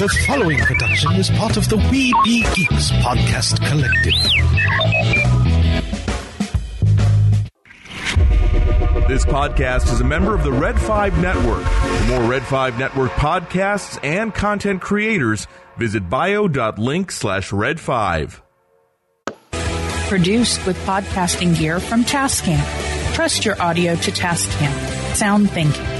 The following production is part of the We Be Geeks podcast collective. This podcast is a member of the Red 5 Network. For more Red 5 Network podcasts and content creators, visit bio.link slash red 5. Produced with podcasting gear from Tascam. Trust your audio to Tascam. Sound thinking.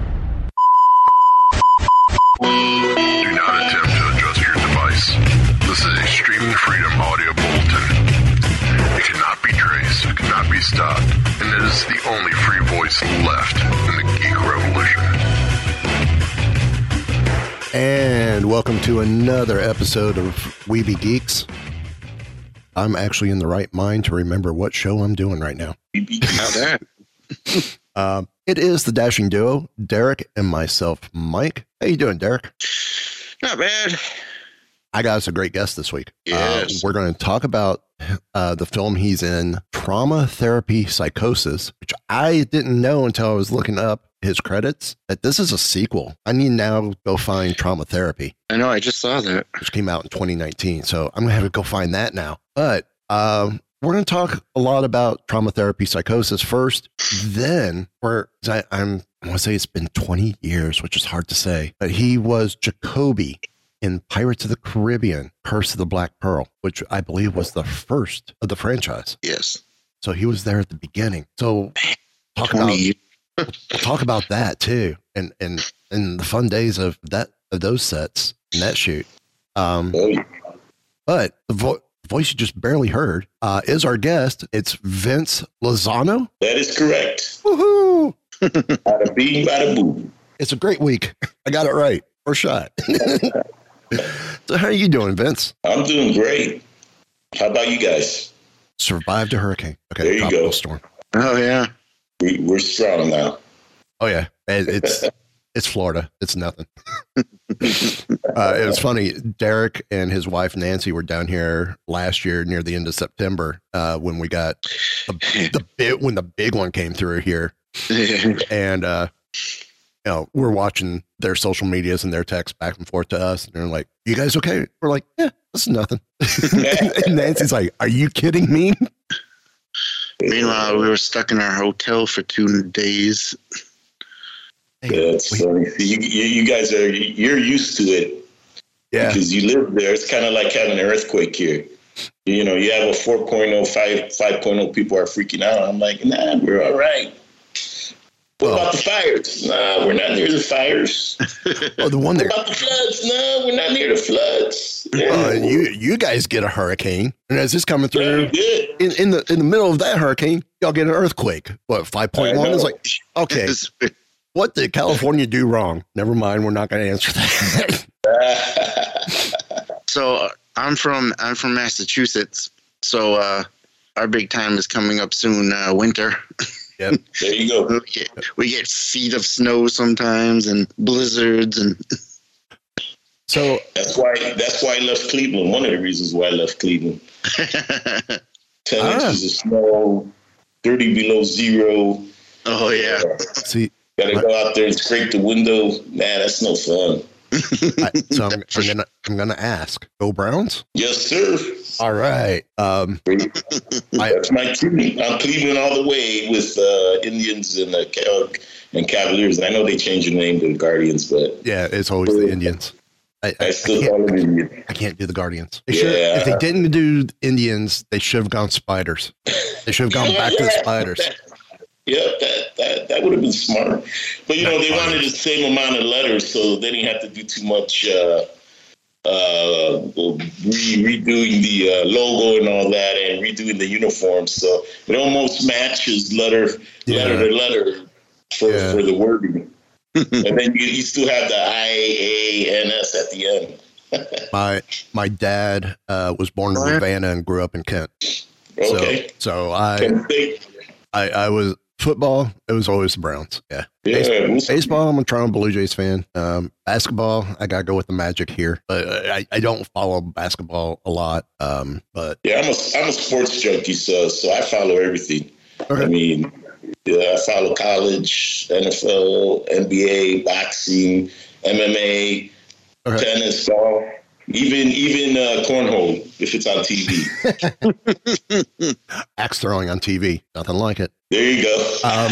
Be stopped, and it is the only free voice left in the geek revolution. And welcome to another episode of We Be Geeks. I'm actually in the right mind to remember what show I'm doing right now. How that? Um, it is the dashing duo, Derek and myself, Mike. How you doing, Derek? Not bad. I got us a great guest this week. Yes. Uh, we're going to talk about uh, the film he's in, Trauma Therapy Psychosis, which I didn't know until I was looking up his credits that this is a sequel. I need now go find Trauma Therapy. I know. I just saw that. which came out in 2019. So I'm gonna have to go find that now. But um, we're gonna talk a lot about trauma therapy, psychosis first. Then we're I, I'm I want to say it's been 20 years, which is hard to say, but he was Jacoby in Pirates of the Caribbean: Curse of the Black Pearl, which I believe was the first of the franchise. Yes. So he was there at the beginning. So talk about talk about that too, and and and the fun days of that of those sets and that shoot. Um, but the vo- voice you just barely heard uh, is our guest. It's Vince Lozano. That is correct. Woohoo! Bada bing, bada boom. It's a great week. I got it right. First shot. so how are you doing, Vince? I'm doing great. How about you guys? Survived a hurricane. Okay, There you go. storm. Oh yeah. We, we're strong now. Oh yeah, It- it's it's Florida. It's nothing. uh, it was funny. Derek and his wife Nancy were down here last year near the end of September uh, when we got the, the bit when the big one came through here, and uh, you know we're watching their social medias and their texts back and forth to us, and they're like, "You guys okay?" We're like, "Yeah, this is nothing." and Nancy's like, "Are you kidding me?" Meanwhile, we were stuck in our hotel for two days. That's funny. You, you, you guys are you're used to it Yeah, because you live there. It's kind of like having an earthquake here. You know, you have a 4.0, 5, 5.0 people are freaking out. I'm like, nah, we're all right. What about the fires? Nah, we're not near the fires. oh, the one What that about the floods? No, we're not near the floods. uh, you you guys get a hurricane, and as it's coming through, good. in, in the in the middle of that hurricane, y'all get an earthquake. What five point one I is like? Okay, what did California do wrong? Never mind, we're not going to answer that. so uh, I'm from I'm from Massachusetts. So uh, our big time is coming up soon. Uh, winter. There you go. We get, we get feet of snow sometimes and blizzards and so That's why. That's why I left Cleveland. One of the reasons why I left Cleveland. Ten Ah. inches of snow, thirty below zero. oh yeah. see, Got to go out there and scrape the window. Man, that's no fun. I, so I'm, I'm gonna I'm gonna ask. Go Browns! Yes, sir. All right. Um, That's my team. I'm Cleveland all the way with uh, Indians and uh, and Cavaliers. I know they changed the name to the Guardians, but yeah, it's always the Indians. I, I, I still call them Indians. I can't do the Guardians. They should, Yeah. If they didn't do Indians, they should have gone Spiders. They should have gone back to the Spiders. Yeah, that, that that would have been smart. But you know, they wanted the same amount of letters, so they didn't have to do too much uh, uh, re- redoing the uh, logo and all that, and redoing the uniform. So it almost matches letter letter to letter for, Yeah. for the wording. and then you, you still have the I A N S at the end. my my dad uh, was born in Savannah and grew up in Kent. Okay. So, so I, Kent I I was football. It was always the Browns. Yeah. Yeah, Base- baseball. I'm a Toronto Blue Jays fan. Um, basketball. I gotta go with the Magic here, but I, I don't follow basketball a lot. Um, but Yeah, I'm a I'm a sports junkie, so so I follow everything. Okay. I mean, yeah, I follow college, NFL, NBA, boxing, MMA, Okay. tennis, golf, even even uh, cornhole if it's on TV. axe throwing on TV. Nothing like it. there you go. Um,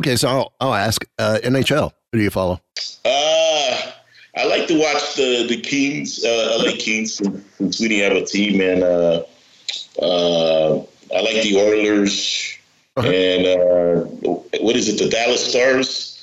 okay, so I'll, I'll ask uh, NHL. Who do you follow? Uh, I like to watch the the Kings, uh, LA Kings, since we didn't have a team, and uh, uh, I like the Oilers and uh, what is it, the Dallas Stars.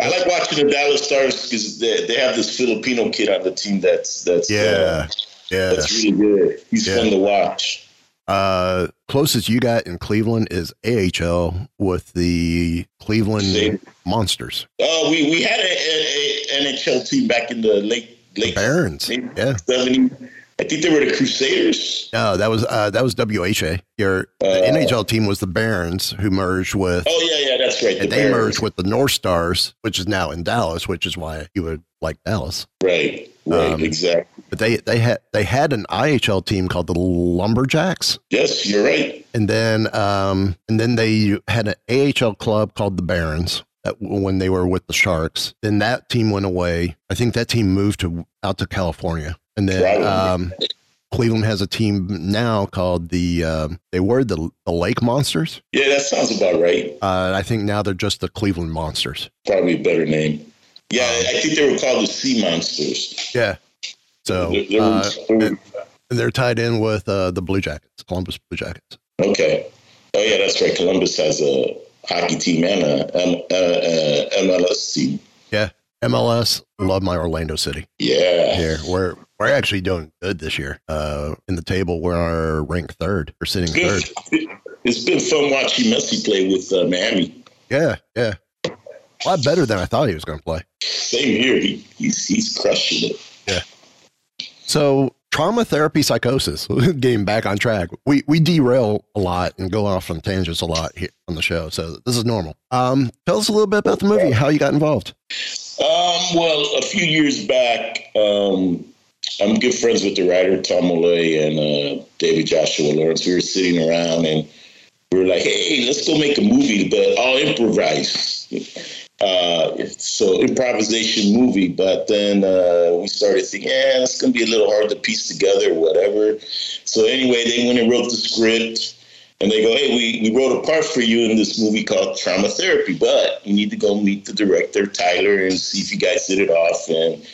I like watching the Dallas Stars because they, they have this Filipino kid on the team that's that's Yeah, uh, yeah. that's really good. He's Yeah. fun to watch. Uh, closest you got in Cleveland is AHL with the Cleveland Same. Monsters, Uh, we we had a, a, a NHL team back in the late late Barons. Yeah. 70s. I think they were the Crusaders. No, that was uh, that was WHA. Your Uh, NHL team was the Barons, who merged with, Oh yeah, yeah, that's right. and the they Barons. merged with the North Stars, which is now in Dallas, which is why you would like Dallas. Right, right, Um, exactly. But they they had they had an IHL team called the Lumberjacks, Yes, you're right. and then um and then they had an AHL club called the Barons. That when they were with the Sharks, then that team went away. I think that team moved to out to California, and then um, Cleveland has a team now called the um, they were the the Lake Monsters. Yeah, that sounds about right. Uh, I think now they're just the Cleveland Monsters. Probably a better name. Yeah, I think they were called the Sea Monsters. Yeah. So They- they were- uh, were- and they're tied in with uh, the Blue Jackets, Columbus Blue Jackets. okay. Oh yeah, that's right. Columbus has a hockey team and a M- uh, uh, MLS team. Yeah. MLS, love my Orlando City. Yeah. Here, we're we're actually doing good this year. Uh, in the table, we're ranked third. We're sitting third. It's been fun watching Messi play with uh, Miami. Yeah, yeah. A lot better than I thought he was going to play. Same here. He, he's he's crushing it. Yeah. So trauma therapy psychosis getting back on track we we derail a lot and go off on tangents a lot here on the show so this is normal um tell us a little bit about the movie how you got involved Um, well, a few years back, um, I'm good friends with the writer Tom Malloy and uh, David Joshua Lawrence. We were sitting around and we were like, "Hey, let's go make a movie, but I'll improvise." Uh, so improvisation movie, but then uh, we started thinking, "Yeah, it's gonna be a little hard to piece together, whatever." So anyway, they went and wrote the script. And they go, hey, we, we wrote a part for you in this movie called Trauma Therapy, but you need to go meet the director, Tyler, and see if you guys hit it off and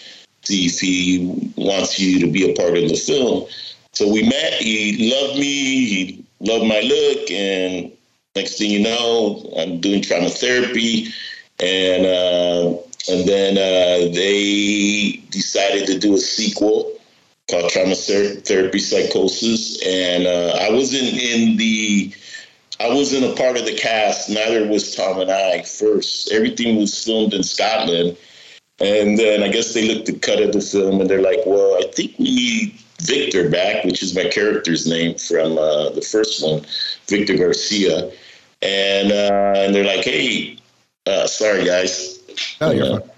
he wants you to be a part of the film. So we met. He loved me. He loved my look. And next thing you know, I'm doing trauma therapy. And, uh, and then uh, they decided to do a sequel called Trauma Ther- Therapy Psychosis, and uh, I wasn't in the, I wasn't a part of the cast. Neither was Tom and I. First, everything was filmed in Scotland, and then I guess they looked at cut of the film and they're like, "Well, I think we need Victor back, which is my character's name from uh, the first one, Victor Garcia," and uh, and they're like, "Hey, uh, sorry guys, oh you're uh, fine.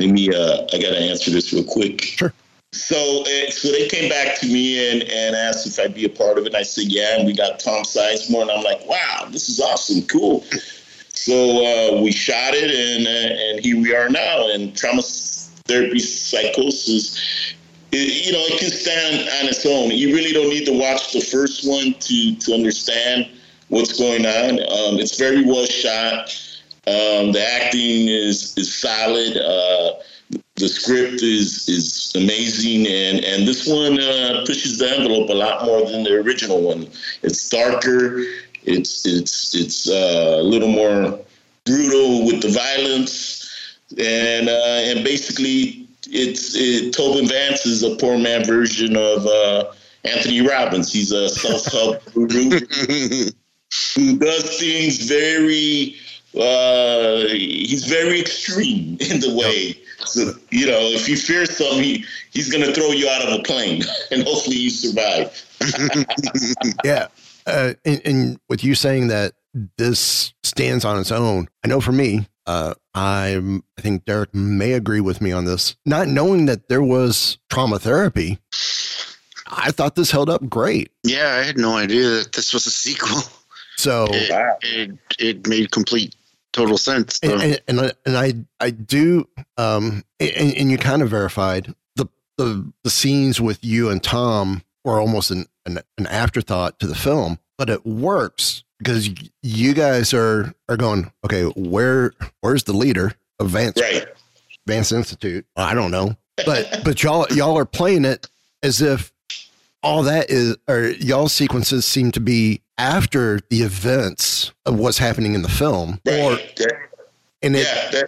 let me. Uh, I gotta answer this real quick." Sure. So, uh, so they came back to me and, and asked if I'd be a part of it. And I said, yeah. And we got Tom Sizemore, and I'm like, wow, this is awesome, cool. So uh, we shot it, and uh, and here we are now. And trauma therapy psychosis, it, you know, it can stand on its own. You really don't need to watch the first one to to understand what's going on. Um, it's very well shot. Um, the acting is is solid. Uh, the script is is amazing, and and this one uh, pushes the envelope a lot more than the original one. It's darker. It's it's it's uh, a little more brutal with the violence, and uh, and basically it's it, Tobin Vance is a poor man version of uh, Anthony Robbins. He's a self help guru who does things very uh, he's very extreme in the way. So, you know, if you fear something, he, he's going to throw you out of a plane, and hopefully you survive. yeah. Uh, and, and with you saying that this stands on its own, I know for me, uh, I'm, I think Derek may agree with me on this. Not knowing that there was trauma therapy, I thought this held up great. Yeah, I had no idea that this was a sequel. So It, it, it made complete total sense. and, and, and I and I I do um and, and you kind of verified the the the scenes with you and Tom were almost an, an an afterthought to the film, but it works because you guys are are going okay. Where where's the leader of Vance Right. Vance Institute? I don't know, but but y'all y'all are playing it as if all that is or y'all sequences seem to be after the events of what's happening in the film or. And it, yeah.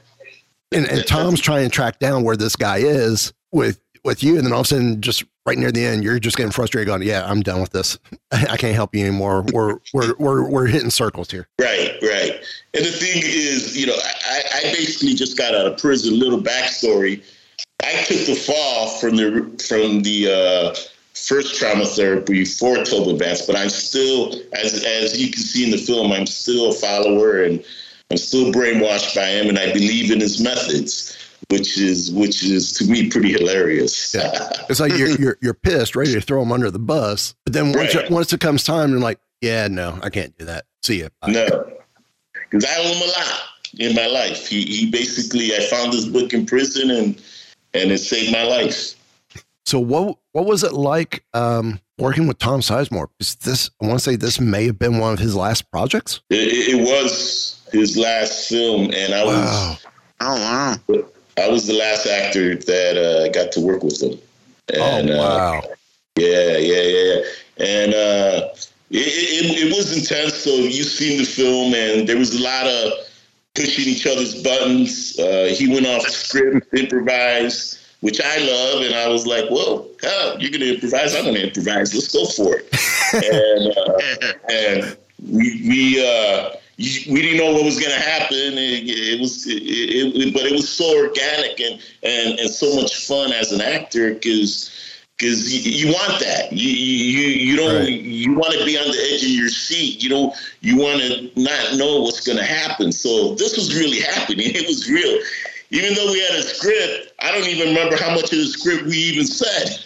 And, and Tom's trying to track down where this guy is with with you, and then all of a sudden, just right near the end, you're just getting frustrated, going, "Yeah, I'm done with this. I can't help you anymore. We're we're we're we're hitting circles here." Right, right. And the thing is, you know, I, I basically just got out of prison. Little backstory: I took the fall from the from the uh, first trauma therapy for Tobin Vance, but I'm still, as as you can see in the film, I'm still a follower and I'm still brainwashed by him, and I believe in his methods, which is which is to me pretty hilarious. It's like you're you're you're pissed, ready to throw him under the bus, but then once Right. it, once it comes time, you're like, "Yeah, no, I can't do that. See ya." Bye." No, because I owe him a lot in my life. He, he basically, I found this book in prison and and it saved my life. So what what was it like um, working with Tom Sizemore? Is this I want to say this may have been one of his last projects? It, it, it was his last film, and I was Wow. oh wow! I was the last actor that uh, got to work with them. And, oh uh. Yeah, yeah, yeah. And uh, it, it, it was intense. So you've seen the film, and there was a lot of pushing each other's buttons. Uh, he went off script, improvised, which I love. And I was like, whoa, hell, you're going to improvise? I'm going to improvise. Let's go for it. and uh, and we, we, uh, we didn't know what was going to happen. It, it was, it, it, but it was so organic and, and, and so much fun as an actor because because you, you want that. You you you don't Right. you want to be on the edge of your seat. You don't you want to not know what's going to happen. So this was really happening. It was real. Even though we had a script, I don't even remember how much of the script we even said.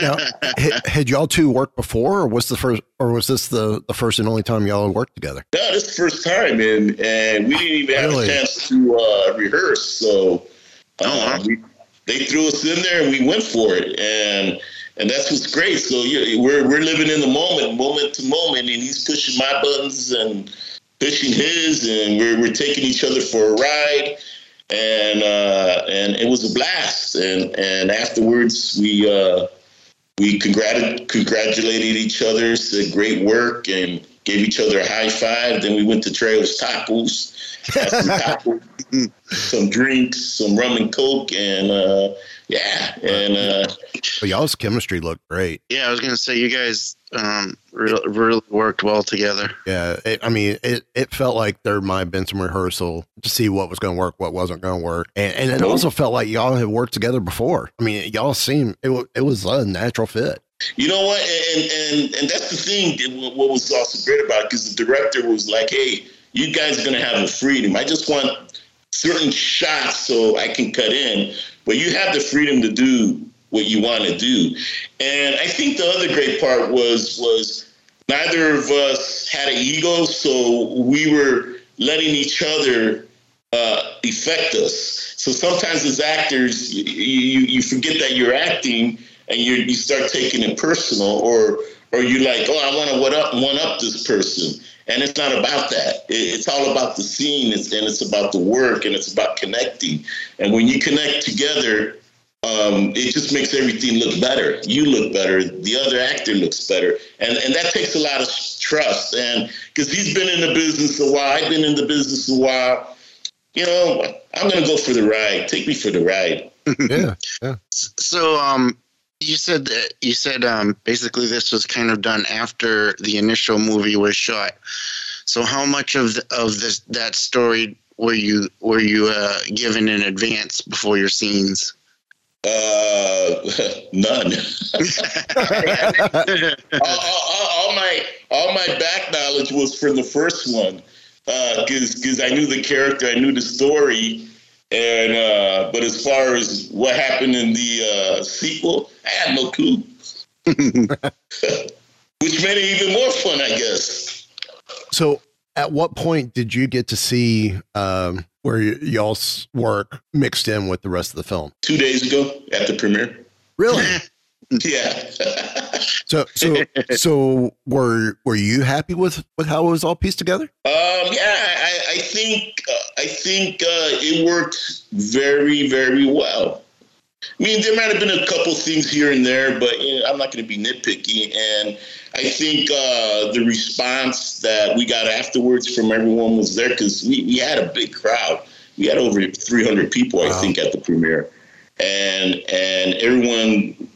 Now, had, had y'all two worked before, or was the first, or was this the the first and only time y'all had worked together? no, this is the first time, and and we didn't even have a chance to uh, rehearse. So uh, Oh, wow. we, they threw us in there, and we went for it, and and that's what's great. So you we're we're living in the moment, moment to moment, and he's pushing my buttons and pushing his, and we're we're taking each other for a ride. And uh, and it was a blast. And and afterwards, we uh, we congrat- congratulated each other, said great work, and gave each other a high five. Then we went to Trails Tacos, some tacos, some drinks, some rum and coke, and uh, yeah, and uh, But y'all's chemistry looked great. Yeah, I was gonna say you guys um, really, really worked well together. Yeah, it, I mean, it, it felt like there might have been some rehearsal to see what was going to work, what wasn't going to work, and, and it also felt like y'all had worked together before. I mean, y'all seemed it, it was a natural fit. You know what? And and and that's the thing. that What what was also great about it because the director was like, "Hey, you guys are gonna have the freedom. I just want certain shots so I can cut in, but you have the freedom to do what you want to do." And I think the other great part was was neither of us had an ego, so we were letting each other uh, affect us. So sometimes as actors, you, you, you forget that you're acting and you you start taking it personal, or or you're like, oh, I want to one up one up this person, and it's not about that. It's all about the scene, and it's about the work, and it's about connecting. And when you connect together, um, it just makes everything look better. You look better. The other actor looks better, and and that takes a lot of trust. And because he's been in the business a while, I've been in the business a while. You know, I'm gonna go for the ride. Take me for the ride. Yeah, yeah. So, um, you said that you said um, basically this was kind of done after the initial movie was shot. So how much of the, of this that story were you were you uh, given in advance before your scenes? Uh, none. all, all, all my all my back knowledge was from the first one, because uh, because I knew the character, I knew the story, and uh, but as far as what happened in the uh, sequel, I had no clue. Which made it even more fun, I guess. So, at what point did you get to see um, where y- y'all's work mixed in with the rest of the film? Two days ago at the premiere. Really? Yeah. So, so, so were were you happy with with how it was all pieced together? Um, yeah, I, I think uh, I think uh, it worked very very well. I mean, there might have been a couple things here and there, but you know, I'm not going to be nitpicky. And I think uh, the response that we got afterwards from everyone was there because we, we had a big crowd. We had over 300 people, I think, at the premiere, and and everyone.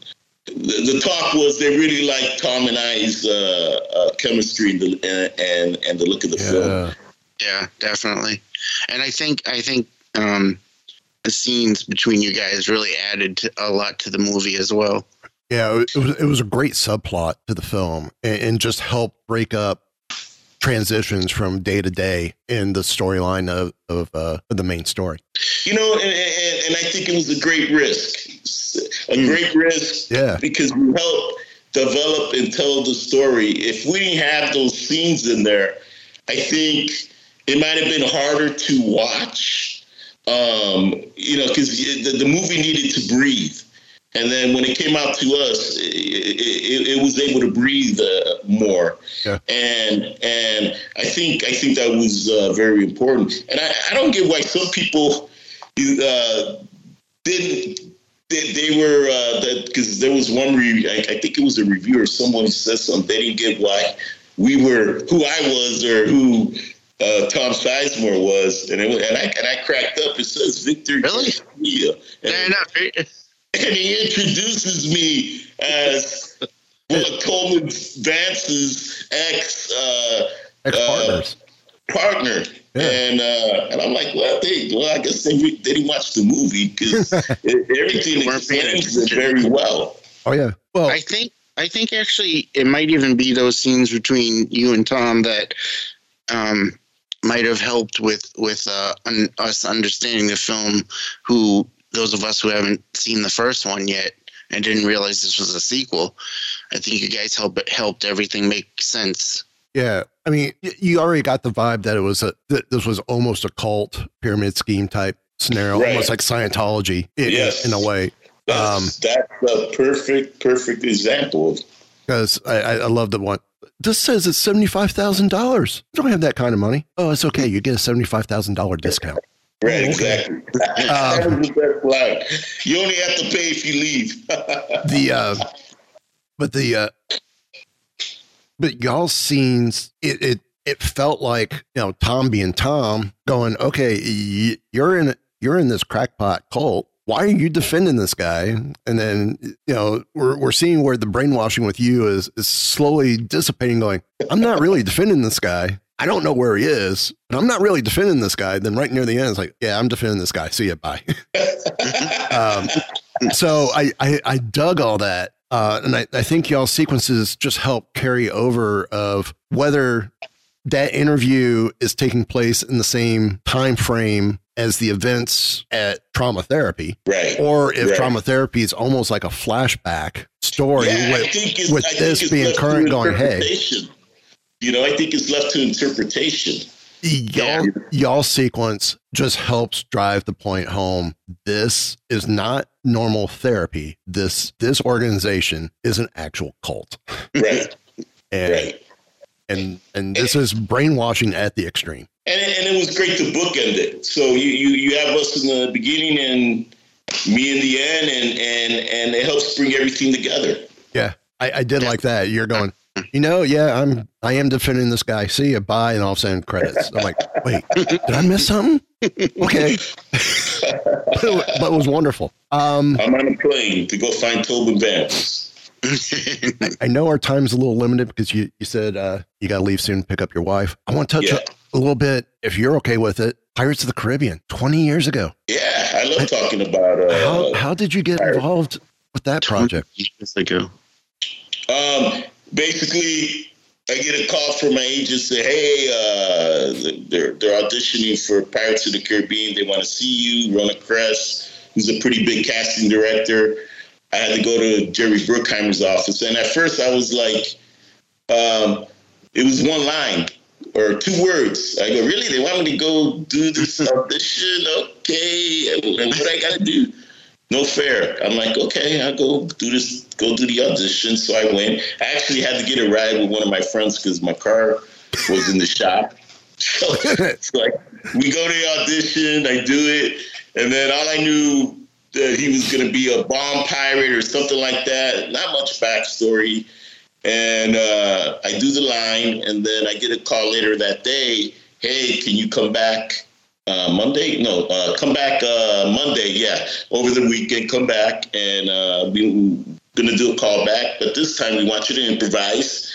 The, the talk was they really liked Tom and I's uh, uh, chemistry and the, and, and and the look of the film. Yeah, definitely. And I think I think um, the scenes between you guys really added to, a lot to the movie as well. Yeah, it was it was a great subplot to the film, and, and just helped break up transitions from day to day in the storyline of of, uh, of the main story. You know, and, and, and I think it was a great risk, a great risk, Yeah. because we helped develop and tell the story. If we didn't have those scenes in there, I think it might have been harder to watch. Um, you know, because the, the movie needed to breathe. And then when it came out to us, it, it, it was able to breathe uh, more, Yeah. and and I think I think that was uh, very important. And I, I don't get why some people uh, didn't they, they were uh, that because there was one review. I, I think it was a reviewer. Someone said something. They didn't get why we were who I was or who uh, Tom Sizemore was, and it was, and I and I cracked up. It says Victor Really? Yeah, and, Fair enough. right? and he introduces me as well, Coleman Vance's ex uh, Ex partners. partner. Yeah. And uh, and I'm like, well, they, well, I guess they, re- they didn't watch the movie because everything Weren't explains it very well. oh yeah. Well, I think I think actually it might even be those scenes between you and Tom that um, might have helped with with uh, un- us understanding the film. Who those of us who haven't seen the first one yet and didn't realize this was a sequel. I think you guys helped helped everything make sense. Yeah, I mean, you already got the vibe that it was a that this was almost a cult pyramid scheme type scenario, Right. almost like Scientology in, Yes. in a way. That's, Um, that's a perfect perfect example Because I, I, love the one. This says it's seventy five thousand dollars. You don't have that kind of money. Oh, it's okay. You get a seventy five thousand dollar discount. right exactly. that was the best line. You only have to pay if you leave. The uh, but the uh, but y'all scenes it it it felt like you know Tom being Tom going okay you're in you're in this crackpot cult. Why are you defending this guy? And then you know we're we're seeing where the brainwashing with you is is slowly dissipating going I'm not really defending this guy. I don't know where he is but I'm not really defending this guy. Then right near the end it's like yeah I'm defending this guy. See ya. Bye. Um, so I, I I dug all that, uh, and I, I think y'all sequences just help carry over of whether that interview is taking place in the same time frame as the events at trauma therapy, right. or if Right. trauma therapy is almost like a flashback story Yeah, with, with this being current going, hey. You know, I think it's left to interpretation. y'all, y'all sequence just helps drive the point home. This is not normal therapy. This this organization is an actual cult, Right. and right. and and this is brainwashing at the extreme. And it, and it was great to bookend it. So you, you, you have us in the beginning and me in the end, and, and, and it helps bring everything together. Yeah, I, I did like that. You're going. You know, yeah, I'm I am defending this guy. See you, bye, and all of a sudden credits. I'm like, wait, did I miss something? Okay, but, it, but it was wonderful. Um, I'm on a plane to go find Tobin Vance. I, I know our time's a little limited because you, you said uh, you got to leave soon, pick up your wife. I want to touch Yeah. a, a little bit, if you're okay with it. Pirates of the Caribbean, 20 years ago. Yeah, I love talking about. Uh, How, how did you get Pirates. involved with that project? Years ago. Um, basically, I get a call from my agent say, "Hey, uh, they're they're auditioning for Pirates of the Caribbean. They want to see you." Ronna Kress, who's a pretty big casting director. I had to go to Jerry Bruckheimer's office, and at first I was like, um, "It was one line." Or two words. I go, really? They want me to go do this audition? Okay. What I got to do? No fair. I'm like, okay, I'll go do this, go do the audition. So I went. I actually had to get a ride with one of my friends because my car was in the shop. So it's like we go to the audition, I do it, and then all I knew that he was going to be a bomb pirate or something like that. Not much backstory. And uh, I do the line, and then I get a call later that day. Hey, can you come back uh, Monday? No, uh, come back uh, Monday. Yeah, over the weekend, come back, and uh, we're gonna do a call back. But this time, we want you to improvise,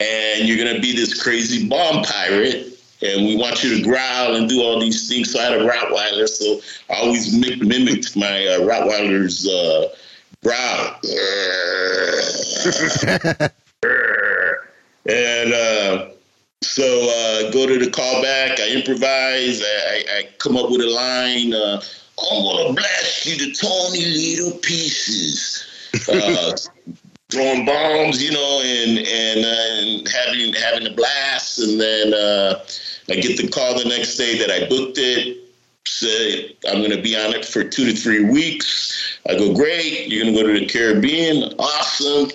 and you're gonna be this crazy bomb pirate. And we want you to growl and do all these things. So I had a Rottweiler, so I always mi- mimicked my uh, Rottweiler's uh, growl. and uh, so uh, go to the callback. I improvise. I, I, I come up with a line. Uh, I'm gonna blast you to tiny little pieces. Uh, throwing bombs, you know, and and, uh, and having having a blast, and then uh, I get the call the next day that I booked it. Say I'm to be on it for two to three weeks. I go, great. You're to go to the Caribbean. Awesome.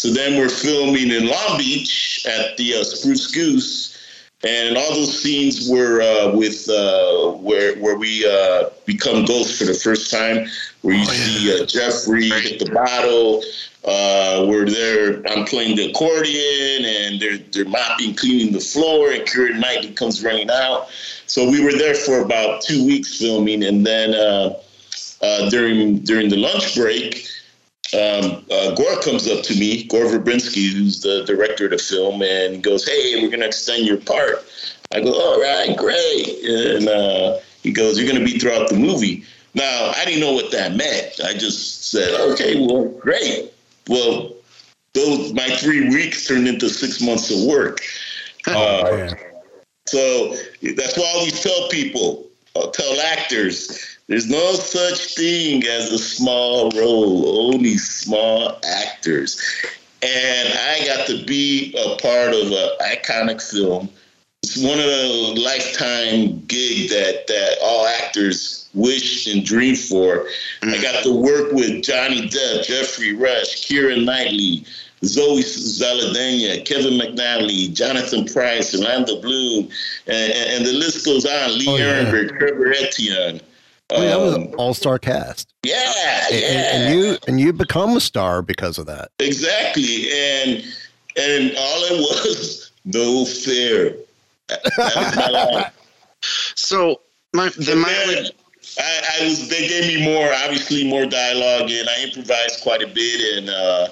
So then we're filming in Long Beach at the uh, Spruce Goose, and all those scenes were uh, with uh, where where we uh, become ghosts for the first time, where you see uh, Geoffrey hit the bottle. Uh, we're there. I'm playing the accordion, and they're they're mopping, cleaning the floor, and Keira Knightley comes running out. So we were there for about two weeks filming, and then uh, uh, during during the lunch break, um, uh, Gore comes up to me, Gore Verbinski, who's the director of the film, and he goes, "Hey, we're gonna extend your part." I go, "All right, great." And uh, he goes, "You're gonna be throughout the movie." Now, I didn't know what that meant. I just said, "Okay, well, great." Well, those my three weeks turned into six months of work. Uh, man. so that's why I always tell people, uh, tell actors, there's no such thing as a small role, only small actors. And I got to be a part of an iconic film. It's one of the lifetime gig that, that all actors wish and dream for. I mm. got to work with Johnny Depp, Geoffrey Rush, Keira Knightley, Zoe Saldana, Kevin McNally, Jonathan Pryce, Orlando Bloom, and, and, and the list goes on. Lee Oh, yeah. Arenberg, Treva Etienne. Oh, that was Um, an all-star cast, yeah, and, yeah, and, and you and you become a star because of that. exactly. And and all it was no fair. That my. So my the Then mileage. I, I was. They gave me more, obviously, more dialogue, and I improvised quite a bit, and uh,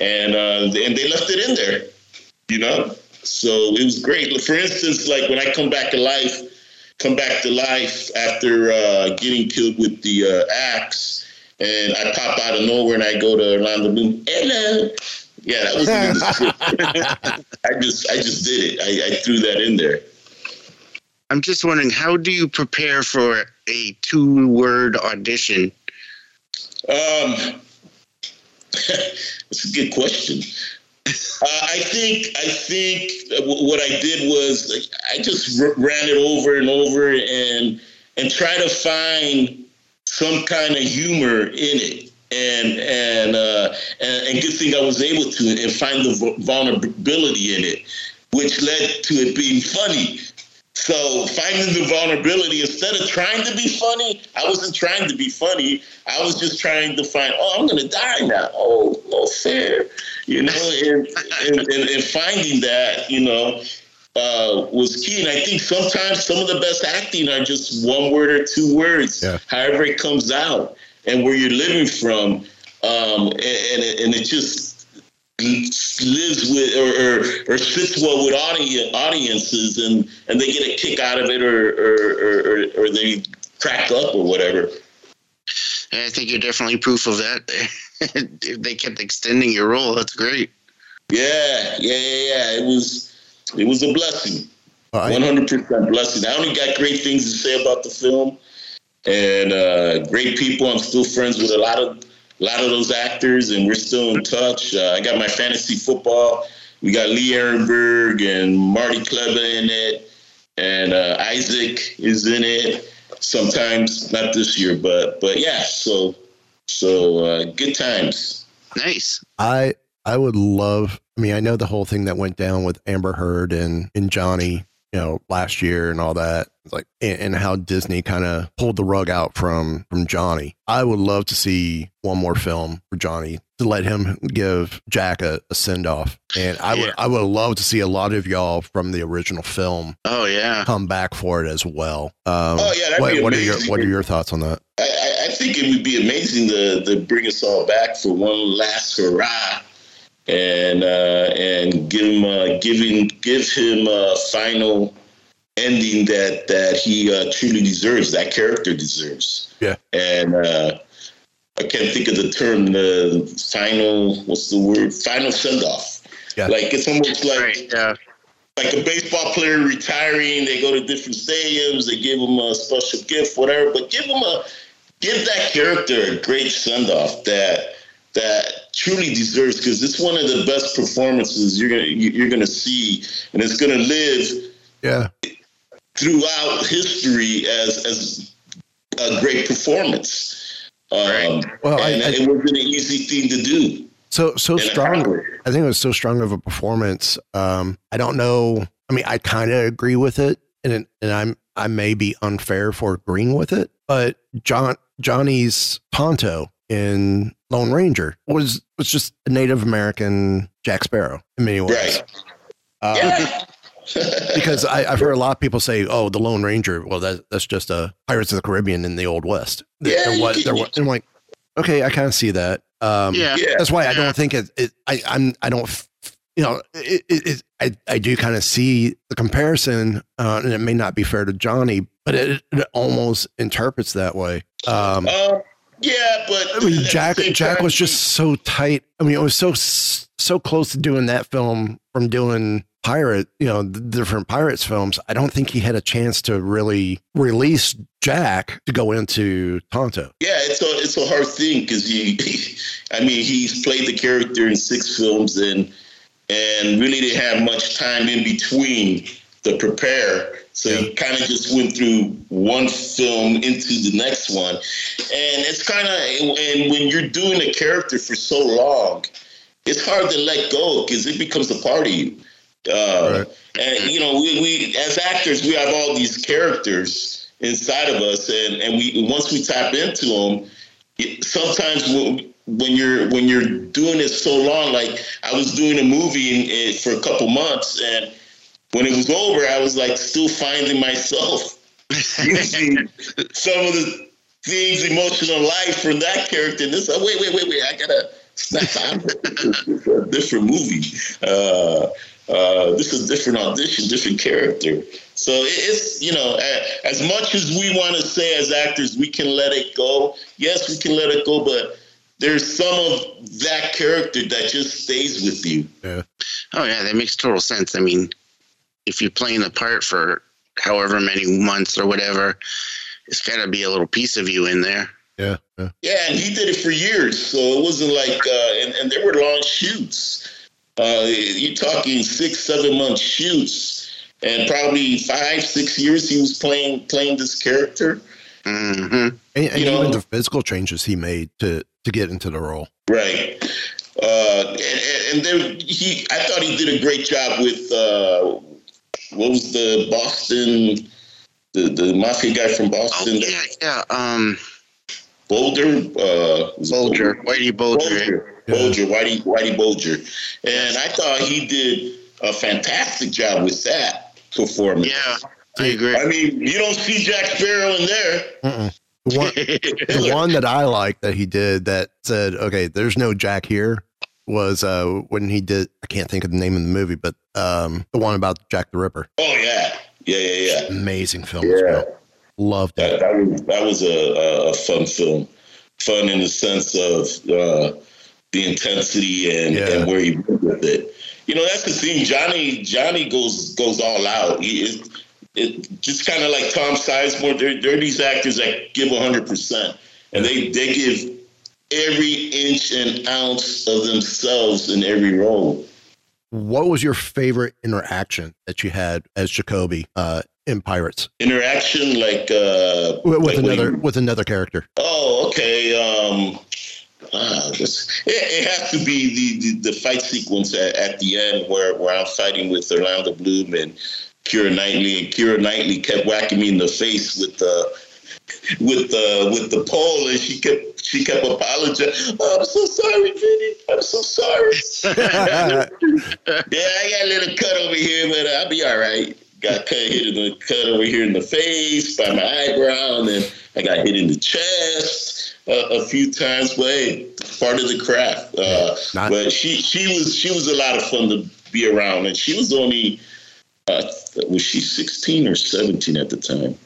and uh, and they left it in there, you know. So it was great. For instance, like when I come back to life, come back to life after uh, getting killed with the uh, axe, and I pop out of nowhere and I go to Orlando Bloom. Hello. Yeah, that was in the script. I just I just did it. I, I threw that in there. I'm just wondering, how do you prepare for a two-word audition? Um, that's a good question. Uh, I think I think what I did was I just ran it over and over and and try to find some kind of humor in it. And and uh, and, and good thing I was able to and find the vulnerability in it, which led to it being funny. So finding the vulnerability instead of trying to be funny, I wasn't trying to be funny. I was just trying to find, oh, I'm gonna die now. Oh, no fair, you know, and and, and, and finding that, you know, uh, was key. And I think sometimes some of the best acting are just one word or two words, Yeah. however it comes out, and where you're living from. Um, and, and, it, and it just lives with or, or, or sits well with audience, audiences and, and they get a kick out of it or, or, or, or they crack up or whatever. I think you're definitely proof of that. if they kept extending your role, that's great. Yeah, yeah, yeah, yeah. It was it was a blessing. One hundred percent blessing. I only got great things to say about the film, and uh, great people. I'm still friends with a lot of a lot of those actors, and we're still in touch. Uh, I got my fantasy football. We got Lee Arenberg and Marty Klebba in it, and uh, Isaac is in it. Sometimes not this year, but but yeah. So so uh, good times. Nice. I I would love. I mean, I know the whole thing that went down with Amber Heard and and Johnny you know last year and all that like and, and how disney kind of pulled the rug out from from johnny. I would love to see one more film for johnny to let him give jack a, a send-off. And i would i would love to see a lot of y'all from the original film oh yeah. come back for it as well. Um, oh yeah what, what are your what are your thoughts on that? I, I think it would be amazing to, to bring us all back for one last hurrah and uh, and give him uh, giving give him a final ending that that he uh, truly deserves. That character deserves. Yeah. And uh, I can't think of the term. The final what's the word? Final send off. Yeah. Like it's almost like. Right, yeah. Like a baseball player retiring, they go to different stadiums, they give him a special gift, whatever. But give him a, give that character a great send off that that truly deserves because it's one of the best performances you're gonna you're gonna see, and it's gonna live yeah throughout history as as a great performance. Um, Well, I- and I- it wasn't an easy thing to do. so so And strong i think it was so strong of a performance um i don't know i mean i kind of agree with it and and i'm i may be unfair for agreeing with it but john johnny's Tonto in lone ranger was was just a native american jack sparrow in many ways Right. Uh, Yeah. because I, I've heard a lot of people say, "Oh, the Lone Ranger." Well, that, that's just a Pirates of the Caribbean in the Old West. Yeah, there you was, there was, I'm like, okay, I kind of see that. Um, Yeah. Yeah. that's why I don't think it. it I, I'm. I don't. You know, it, it, it, I I do kind of see the comparison, uh, and it may not be fair to Johnny, but it, it almost interprets that way. Um, Um, yeah, but I mean, Jack Jack was just so tight. I mean, it was so so close to doing that film from doing pirate, you know, the different pirates films. I don't think he had a chance to really release Jack to go into Tonto. Yeah, it's a it's a hard thing because he, I mean, he's played the character in six films and and really didn't have much time in between to prepare. So he kind of just went through one film into the next one, and it's kind of and when you're doing a character for so long, it's hard to let go because it becomes a part of you. Uh, And you know, we, we as actors, we have all these characters inside of us, and and we once we tap into them, it, sometimes when, when you're when you're doing it so long, like I was doing a movie in, in, for a couple months, and when it was over, I was like still finding myself using some of the things, emotional life from that character. And this, oh, wait, wait, wait, wait, I gotta snap out. This is a different movie. Uh, uh, this is a different audition, different character. So it's you know, a- as much as we want to say as actors, we can let it go. Yes, we can let it go, but there's some of that character that just stays with you. Yeah. Oh yeah, that makes total sense. I mean, if you're playing the part for however many months or whatever, it's got to be a little piece of you in there. Yeah. Yeah. Yeah, and he did it for years, so it wasn't like, uh, and, and there were long shoots. Uh, you're talking six, seven month shoots, and probably five, six years he was playing playing this character. Mm-hmm. And, and You know- even the physical changes he made to to get into the role. Right. Uh, and, and- and then he, I thought he did a great job with uh, what was the Boston, the the mafia guy from Oh Boston, yeah, yeah. Um, Boulder, uh, was Bulger, Whitey Bulger. Bulger, Bulger, Whitey, Whitey Bulger, and I thought he did a fantastic job with that performance. Yeah, I agree. I mean, you don't see Jack Sparrow in there. One, the one that I like that he did that said, "Okay, there's no Jack here," was uh, when he did. I can't think of the name of the movie, but um, the one about Jack the Ripper. Oh yeah, yeah, yeah, yeah. Amazing film. as Yeah. well. Loved That, it. that was that was a, a, fun film. Fun in the sense of uh, the intensity and, Yeah. and where he went with it. You know, that's the thing. Johnny Johnny goes goes all out. He is it just kind of like Tom Sizemore. They're, they're these actors that give hundred percent, and they they give every inch and ounce of themselves in every role. What was your favorite interaction that you had as Jacoby uh, in Pirates Interaction like uh, with, with like another he- with another character? Oh, okay. Um, this, it, it has to be the, the, the fight sequence at, at the end where, where I'm fighting with Orlando Bloom and Keira Knightley, and Keira Knightley kept whacking me in the face with the with the with the pole, and she kept she kept apologizing. Oh, I'm so sorry, Vinny. I'm so sorry. yeah, I got a little cut over here, but I'll be all right. Got cut hit in the cut over here in the face by my eyebrow, and then I got hit in the chest uh, a few times. But hey, part of the craft. Uh, Not- but she she was she was a lot of fun to be around, and she was only uh, was she 16 or 17 at the time.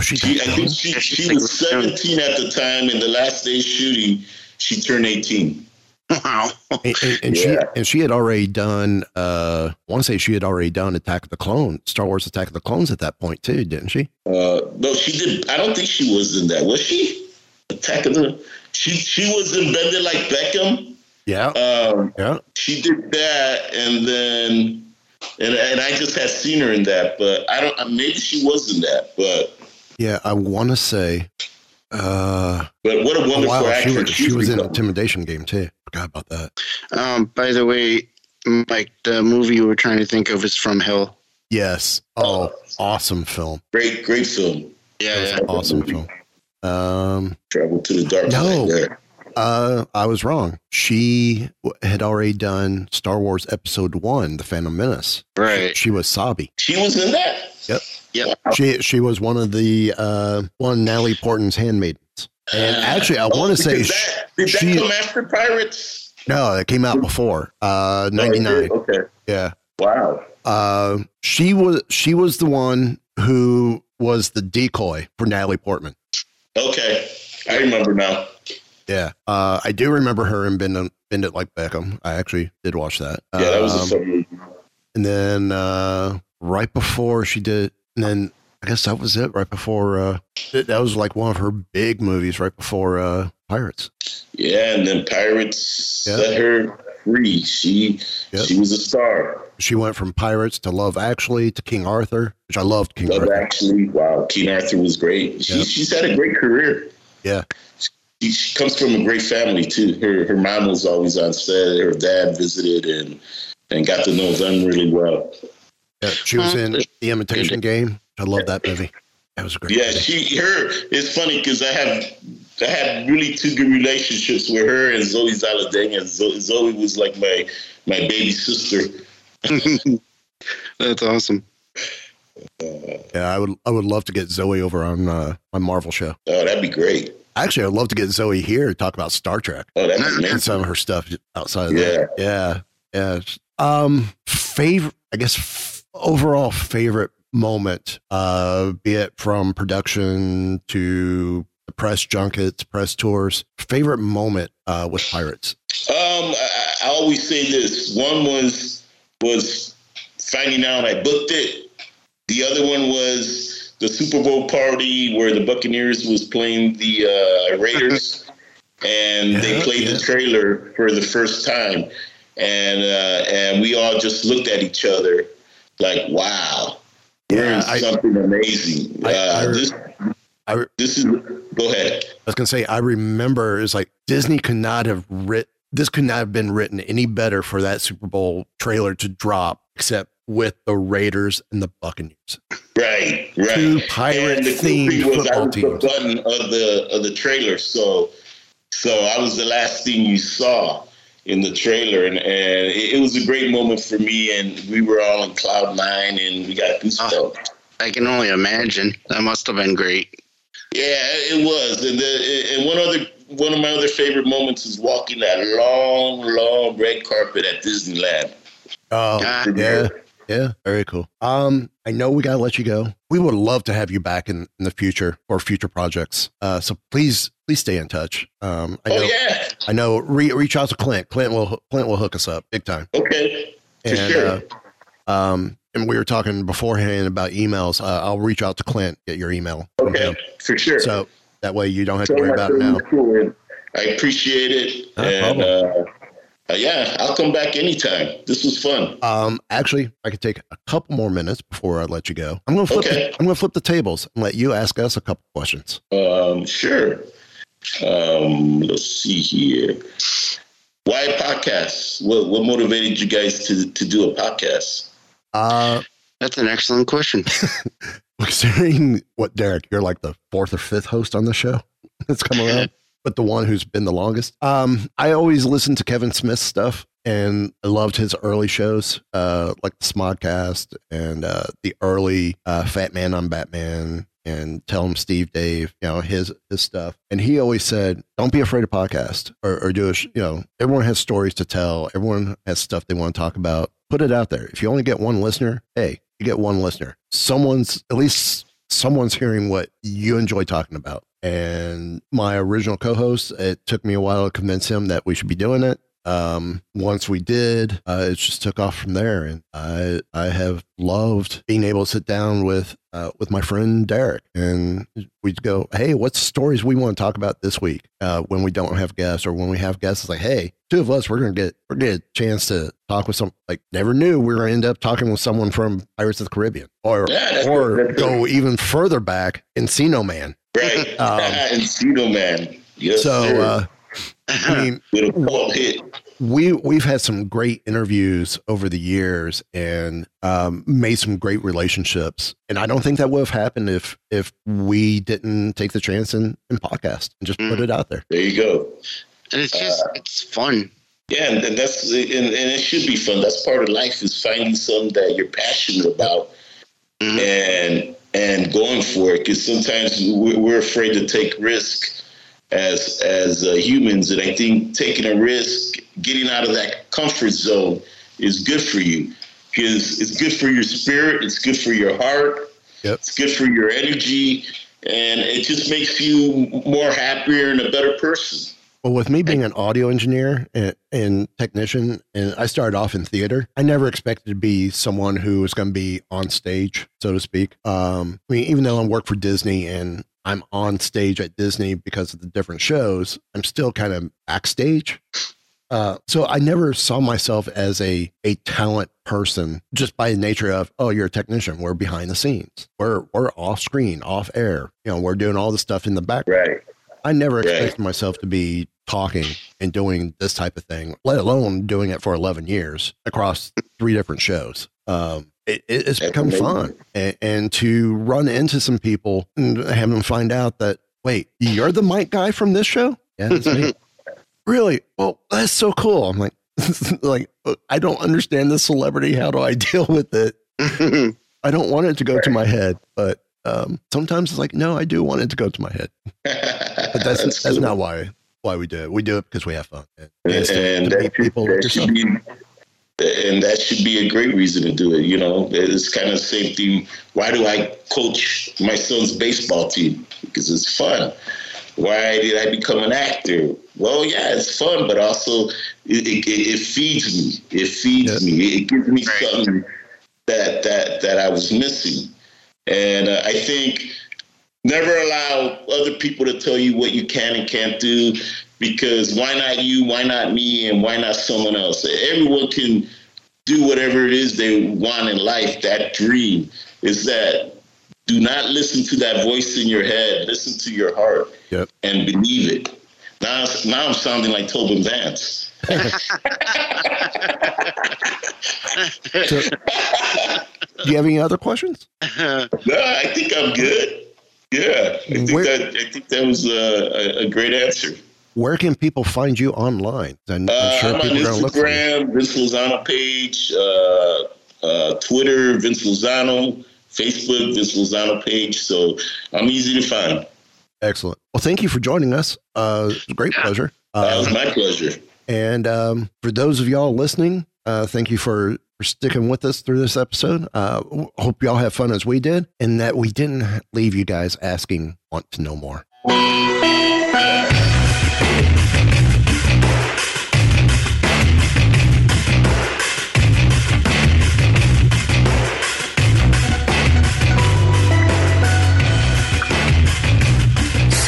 Was she She, I think she, she was 17 at the time, and the last day shooting, she turned 18. Wow. and, and, and she Yeah. and she had already done. Uh, I want to say she had already done Attack of the Clone, Star Wars Attack of the Clones at that point too, didn't she? Uh, no, she did. I don't think she was in that. Was she? Attack of the. She she was in Bend It Like Beckham. Yeah, Um, yeah. she did that, and then and and I just had seen her in that, but I don't. uh, Maybe she was in that, but Yeah, I want to say. Uh, but what a wonderful wow, she actress. was, she was in become. Intimidation Game too. Forgot about that. Um, by the way, Mike, the movie you were trying to think of is From Hell. Yes. Oh, awesome film. great great film. Yeah, yeah. Awesome film. Um, Travel to the dark No. side. There. uh, I was wrong. She had already done Star Wars Episode One, The Phantom Menace. Right. She was Sabé. She was in that. Yep. Yep. She she was one of the uh one of Natalie Portman's handmaidens. And actually, I want to say Oh, because sh- that, did that she- come after Pirates? no, it came out before uh No, it did? ninety nine. Okay. Yeah. Wow. Uh, she was she was the one who was the decoy for Natalie Portman. Okay. I remember now. Yeah. Uh, I do remember her in Bend It, Bend It Like Beckham. I actually did watch that. Yeah, that was a Um, fun. And then uh, right before she did, and then I guess that was it. Right before uh, that that was like one of her big movies. Right before uh, Pirates. Yeah, and then Pirates Yeah. set her free. She Yep. she was a star. She went from Pirates to Love Actually to King Arthur, which I loved. King Love Arthur. Actually, wow, King Arthur was great. She, Yep. She's had a great career. Yeah. She, she comes from a great family too. Her her mom was always on set. Her dad visited and and got to know them really well. Yeah, she was in The Imitation Game. I love that movie. That was great. Yeah, movie. she her. It's funny because I have I had really two good relationships with her and Zoe Saldana. Zoe, Zoe was like my my baby sister. That's awesome. Yeah, I would. I would love to get Zoe over on uh, my Marvel show. Oh, that'd be great. Actually, I'd love to get Zoe here to talk about Star Trek Oh, that'd and amazing. some of her stuff outside of that. Yeah, yeah. Um, favorite. I guess overall favorite moment. Uh, be it from production to the press junkets, press tours. Favorite moment uh, with Pirates. Um, I, I always say this. One was was finding out I booked it. The other one was the Super Bowl party where the Buccaneers was playing the uh, Raiders, and they played yeah. the trailer for the first time, and uh, and we all just looked at each other like, "Wow, we're Yeah, in I- something amazing." I- uh, I- this I, this is go ahead. I was gonna say I remember it's like Disney could not have writ this could not have been written any better for that Super Bowl trailer to drop except with the Raiders and the Buccaneers. Right, right. Two pirate the themed football was the teams. button of the of the trailer, so so I was the last thing you saw in the trailer, and, and it, it was a great moment for me, and we were all on cloud nine, and we got goosebumps. I can only imagine. That must have been great. Yeah, it was, and the, and one other one of my other favorite moments is walking that long, long red carpet at Disneyland. Oh, Ah. yeah. Yeah, very cool. Um, I know we gotta let you go. We would love to have you back in, in the future or future projects. Uh, so please, please stay in touch. Um, I know, Oh yeah, I know. Re- reach out to Clint. Clint will, Clint will hook us up big time. okay, for And sure. uh, um, and we were talking beforehand about emails. Uh, I'll reach out to Clint, get your email. okay, for sure. So that way you don't have to worry about it now. cool, I appreciate it, No and uh, uh, yeah, I'll come back anytime. This was fun. Um, actually, I could take a couple more minutes before I let you go. I'm gonna flip. Okay. The, I'm gonna flip the tables and let you ask us a couple questions. Um, sure. Um, let's see here. Why podcasts? What what motivated you guys to to do a podcast? Uh, That's an excellent question. considering what Derek, you're like the fourth or fifth host on the show that's come around, but the one who's been the longest. Um, I always listened to Kevin Smith's stuff and I loved his early shows, uh, like the Smodcast and uh, the early uh, Fat Man on Batman and Tell Him Steve Dave, you know, his his stuff. And he always said, "Don't be afraid of podcast or, or do a, sh- you know, everyone has stories to tell. Everyone has stuff they want to talk about. Put it out there. If you only get one listener, hey, you get one listener. Someone's at least someone's hearing what you enjoy talking about. And my original co-host, it took me a while to convince him that we should be doing it. Um, once we did, uh, it just took off from there, and I I have loved being able to sit down with uh, with my friend Derek, and we'd go, "Hey, what's stories we want to talk about this week?" Uh, when we don't have guests, or when we have guests, it's like, "Hey, two of us, we're gonna get we're gonna get a chance to talk with some like never knew we were gonna end up talking with someone from Pirates of the Caribbean, or Yeah, or good, go even further back, Encino Man." Right. Um, Encino Man. Yes, so, sir. uh, I mean, with a cult hit. we we've had some great interviews over the years and um, made some great relationships and i don't think that would have happened if if we didn't take the chance and, and podcast and just put Mm. it out there There you go. and it's just it's fun. Yeah, and, and that's and, and it should be fun. That's part of life is finding something that you're passionate about Mhm. and and going for it. Because sometimes we're, we're afraid to take risk as as uh, humans, and I think taking a risk, getting out of that comfort zone, is good for you. Because it's good for your spirit, it's good for your heart, Yep. it's good for your energy, and it just makes you more happier and a better person. well with me being an audio engineer and, and technician and i started off in theater i never expected to be someone who was going to be on stage so to speak um, i mean even though i work for disney and i'm on stage at disney because of the different shows i'm still kind of backstage Uh, so I never saw myself as a a talent person just by the nature of oh you're a technician we're behind the scenes we're we're off screen off air you know we're doing all the stuff in the background. Right. I never Right. expected myself to be talking and doing this type of thing, let alone doing it for 11 years across three different shows. Um, it, it- it's That's become amazing. fun. And, and to run into some people and have them find out that, wait, you're the mic guy from this show? Yeah, that's me. really? Well, that's so cool. I'm like, like, I don't understand this celebrity. How do I deal with it? I don't want it to go to my head, but um, sometimes it's like, no, I do want it to go to my head. But that's that's, cool. not why why we do it. We do it because we have fun. And, and, it's to- to that, meet should, people that yourself. should be and that should be a great reason to do it. You know, it's kind of the same thing. Why do I coach my son's baseball team? Because it's fun. Why did I become an actor? Well, yeah, it's fun, but also it, it, it feeds me. It feeds Yeah. me. It gives me something that that that I was missing. And uh, I think never allow other people to tell you what you can and can't do because why not you why not me and why not someone else? Everyone can do whatever it is they want in life. That dream is that do not listen to that voice in your head. Listen to your heart Yep. and believe it. Now, now i'm sounding like tobin vance. So, do you have any other questions? no i think i'm good. Yeah i think Where- that i think that was a, a, a great answer Where can people find you online? And I'm Uh, sure I'm on people are going to. Instagram, Vince Lozano page, uh, uh, Twitter, Vince Lozano, Facebook, Vince Lozano page. So I'm easy to find. Excellent. Well, thank you for joining us. Uh, it was a great pleasure. That was Uh, my pleasure. and um, for those of y'all listening, uh, thank you for, for sticking with us through this episode. Uh, hope y'all have fun as we did, and that we didn't leave you guys asking, want to know more.